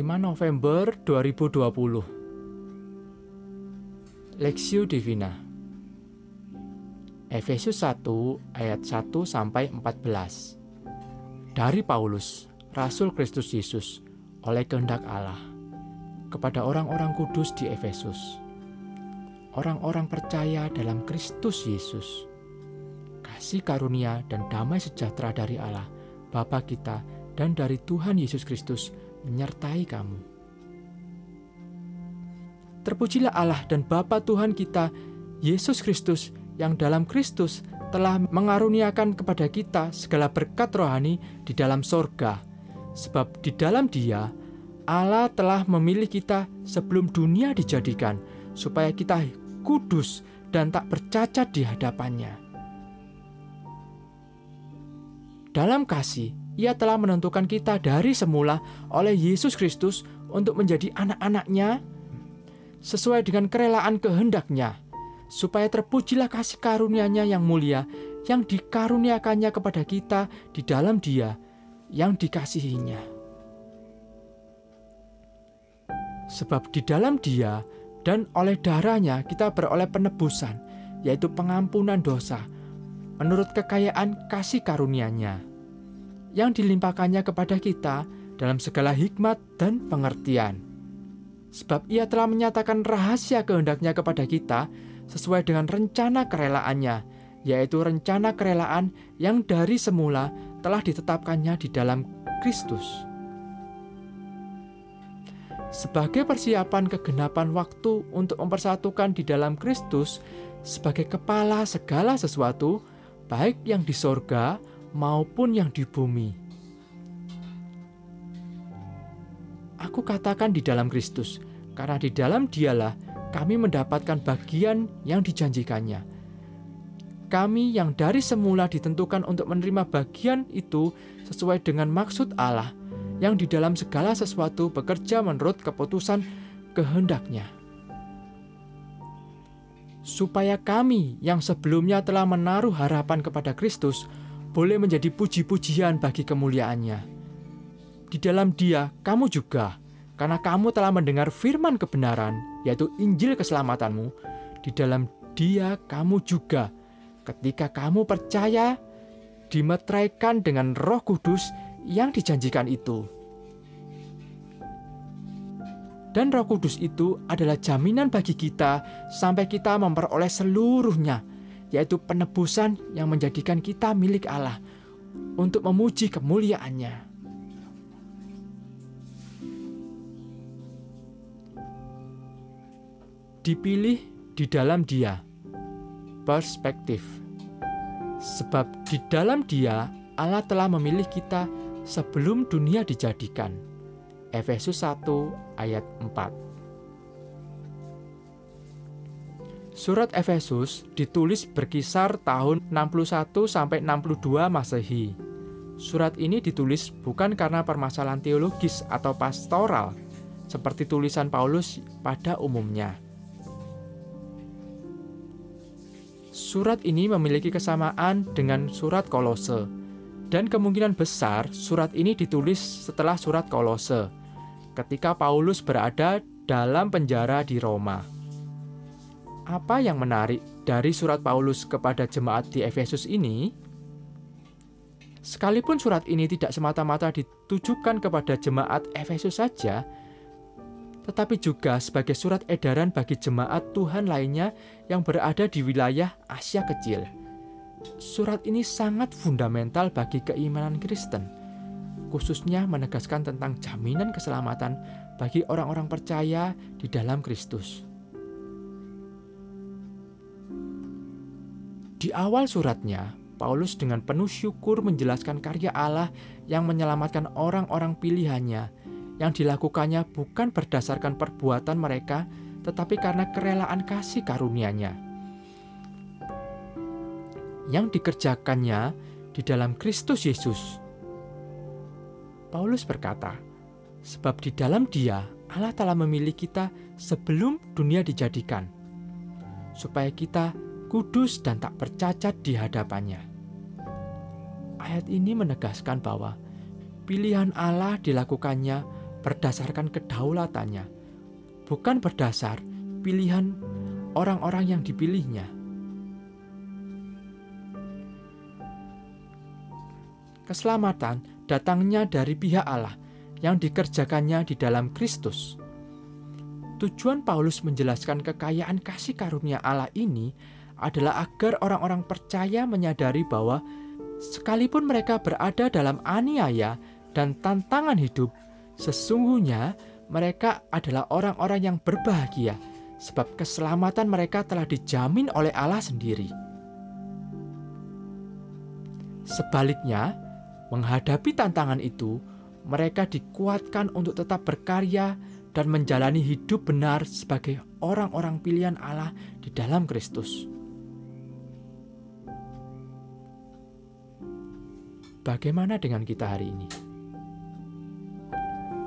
November 2020 Lexio Divina. Efesus 1 ayat 1 sampai 14 Dari Paulus, Rasul Kristus Yesus, oleh kehendak Allah, kepada orang-orang kudus di Efesus, orang-orang percaya dalam Kristus Yesus, kasih karunia dan damai sejahtera dari Allah, Bapa kita, dan dari Tuhan Yesus Kristus menyertai kamu. Terpujilah Allah dan Bapa Tuhan kita, Yesus Kristus, yang dalam Kristus telah mengaruniakan kepada kita segala berkat rohani di dalam sorga. Sebab di dalam dia, Allah telah memilih kita sebelum dunia dijadikan, supaya kita kudus dan tak bercacat di hadapannya. Dalam kasih, ia telah menentukan kita dari semula oleh Yesus Kristus untuk menjadi anak-anaknya sesuai dengan kerelaan kehendaknya, supaya terpujilah kasih karunia-Nya yang mulia yang dikaruniakannya kepada kita di dalam Dia yang dikasihinya. Sebab di dalam Dia dan oleh darahnya kita beroleh penebusan, yaitu pengampunan dosa, menurut kekayaan kasih karunia-Nya yang dilimpahkannya kepada kita dalam segala hikmat dan pengertian. Sebab ia telah menyatakan rahasia kehendaknya kepada kita sesuai dengan rencana kerelaannya, yaitu rencana kerelaan yang dari semula telah ditetapkannya di dalam Kristus. Sebagai persiapan kegenapan waktu untuk mempersatukan di dalam Kristus sebagai kepala segala sesuatu, baik yang di sorga maupun yang di bumi. Aku katakan di dalam Kristus, karena di dalam Dialah kami mendapatkan bagian yang dijanjikannya. Kami yang dari semula ditentukan untuk menerima bagian itu sesuai dengan maksud Allah yang di dalam segala sesuatu bekerja menurut keputusan kehendaknya. Supaya kami yang sebelumnya telah menaruh harapan kepada Kristus boleh menjadi puji-pujian bagi kemuliaannya. Di dalam dia, kamu juga, karena kamu telah mendengar firman kebenaran, yaitu Injil keselamatanmu, di dalam dia kamu juga, ketika kamu percaya, dimeteraikan dengan roh kudus yang dijanjikan itu. Dan roh kudus itu adalah jaminan bagi kita sampai kita memperoleh seluruhnya, yaitu penebusan yang menjadikan kita milik Allah untuk memuji kemuliaannya. Dipilih di dalam dia, perspektif. Sebab di dalam dia Allah telah memilih kita sebelum dunia dijadikan. Efesus 1 ayat 4 Surat Efesus ditulis berkisar tahun 61 sampai 62 Masehi. Surat ini ditulis bukan karena permasalahan teologis atau pastoral seperti tulisan Paulus pada umumnya. Surat ini memiliki kesamaan dengan surat Kolose dan kemungkinan besar surat ini ditulis setelah surat Kolose ketika Paulus berada dalam penjara di Roma. Apa yang menarik dari surat Paulus kepada jemaat di Efesus ini? Sekalipun surat ini tidak semata-mata ditujukan kepada jemaat Efesus saja, tetapi juga sebagai surat edaran bagi jemaat Tuhan lainnya yang berada di wilayah Asia Kecil. Surat ini sangat fundamental bagi keimanan Kristen, khususnya menegaskan tentang jaminan keselamatan bagi orang-orang percaya di dalam Kristus. Di awal suratnya, Paulus dengan penuh syukur menjelaskan karya Allah yang menyelamatkan orang-orang pilihannya, yang dilakukannya bukan berdasarkan perbuatan mereka, tetapi karena kerelaan kasih karunia-Nya. Yang dikerjakannya di dalam Kristus Yesus. Paulus berkata, "Sebab di dalam Dia Allah telah memilih kita sebelum dunia dijadikan, supaya kita kudus dan tak bercacat di hadapannya. Ayat ini menegaskan bahwa pilihan Allah dilakukannya berdasarkan kedaulatannya, bukan berdasar pilihan orang-orang yang dipilihnya. Keselamatan datangnya dari pihak Allah yang dikerjakannya di dalam Kristus. Tujuan Paulus menjelaskan kekayaan kasih karunia Allah ini adalah agar orang-orang percaya menyadari bahwa sekalipun mereka berada dalam aniaya dan tantangan hidup, sesungguhnya mereka adalah orang-orang yang berbahagia sebab keselamatan mereka telah dijamin oleh Allah sendiri. Sebaliknya, menghadapi tantangan itu, mereka dikuatkan untuk tetap berkarya dan menjalani hidup benar sebagai orang-orang pilihan Allah di dalam Kristus. Bagaimana dengan kita hari ini?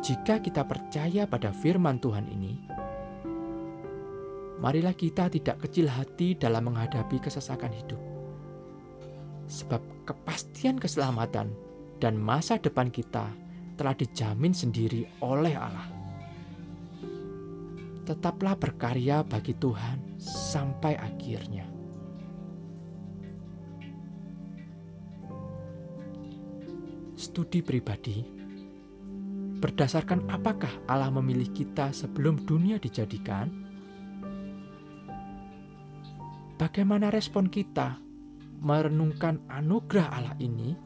Jika kita percaya pada firman Tuhan ini, marilah kita tidak kecil hati dalam menghadapi kesesakan hidup. Sebab kepastian keselamatan dan masa depan kita telah dijamin sendiri oleh Allah tetaplah berkarya bagi Tuhan sampai akhirnya. Studi pribadi berdasarkan apakah Allah memilih kita sebelum dunia dijadikan? Bagaimana respon kita merenungkan anugerah Allah ini?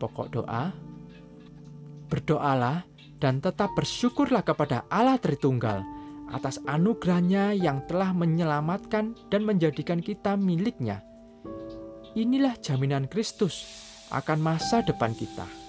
Pokok doa, berdoalah dan tetap bersyukurlah kepada Allah Tritunggal atas anugerahnya yang telah menyelamatkan dan menjadikan kita miliknya. Inilah jaminan Kristus akan masa depan kita.